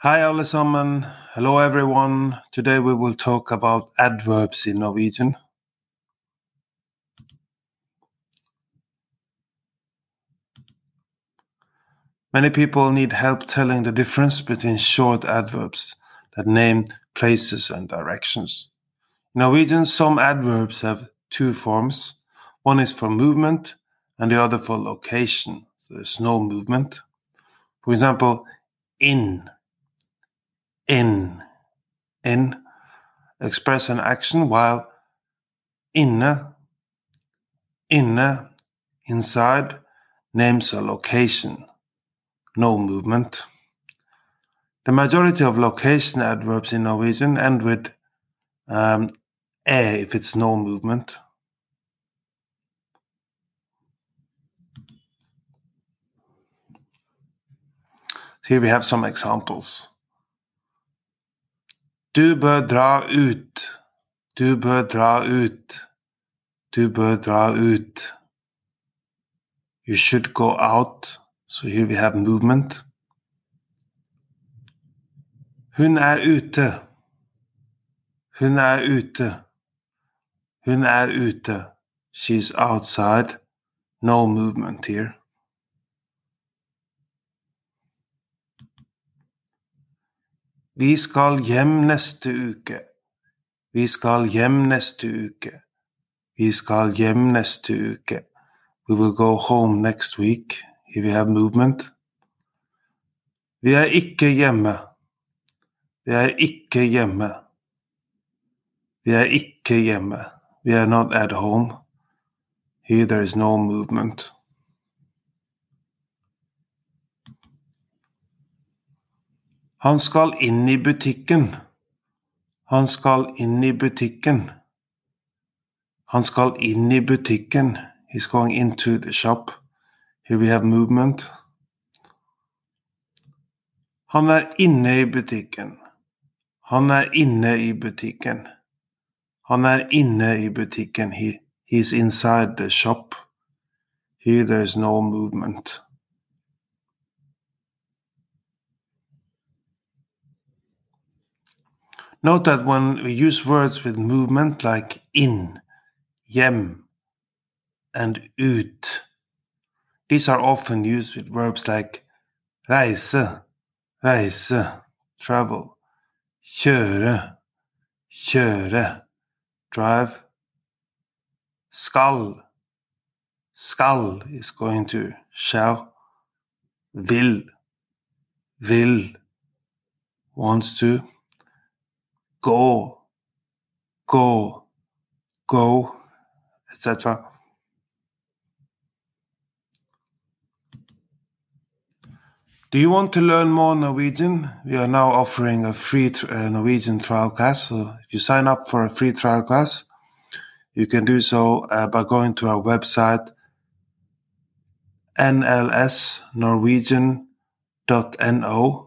Hi alle sammen. Hello everyone. Today we will talk about adverbs inn Norwegian. Many people need help telling the difference between short adverbs that name places and directions. In Norwegian, some adverbs have two forms. One is for movement and the other for location. So there's no movement. For example, in inn, in express an action while inne, inne, inside names a location, no movement. The majority of location adverbs in Norwegian end with um, if it's no movement. Here we have some examples. Du bör dra ut. Du bör dra ut. Du bör dra ut. You should go out. So here we have movement. Hon är ute. Hon är ute. Hon är ute. She's outside. No movement here. Vi skal hjem neste uke. Vi skal hjem neste uke. Vi skal hjem neste uke. We will go home next week if we have movement. Vi er ikke hjemme. Vi er ikke hjemme. Vi er ikke hjemme. We are not at home. Here there is no movement. Han skall inn i butikken. Han skall inn i butikken. Han skall inn i butikken. He's going into the shop. Here we have movement. Han är inne i butiken. Han är inne i butiken. Han är inne i butiken. He, he's inside the shop. Here there is no movement. Note that when we use words with movement like inn, hjem, and ut, these are often used with verbs like reise, reise, travel, kjøre, kjøre, drive, skal, skal is going to shall, vil, vil, wants to, go, go, go, etc. Do you want to learn more Norwegian? We are now offering a free uh, Norwegian trial class. So if you sign up for a free trial class, you can do so uh, by going to our website nlsnorwegian.no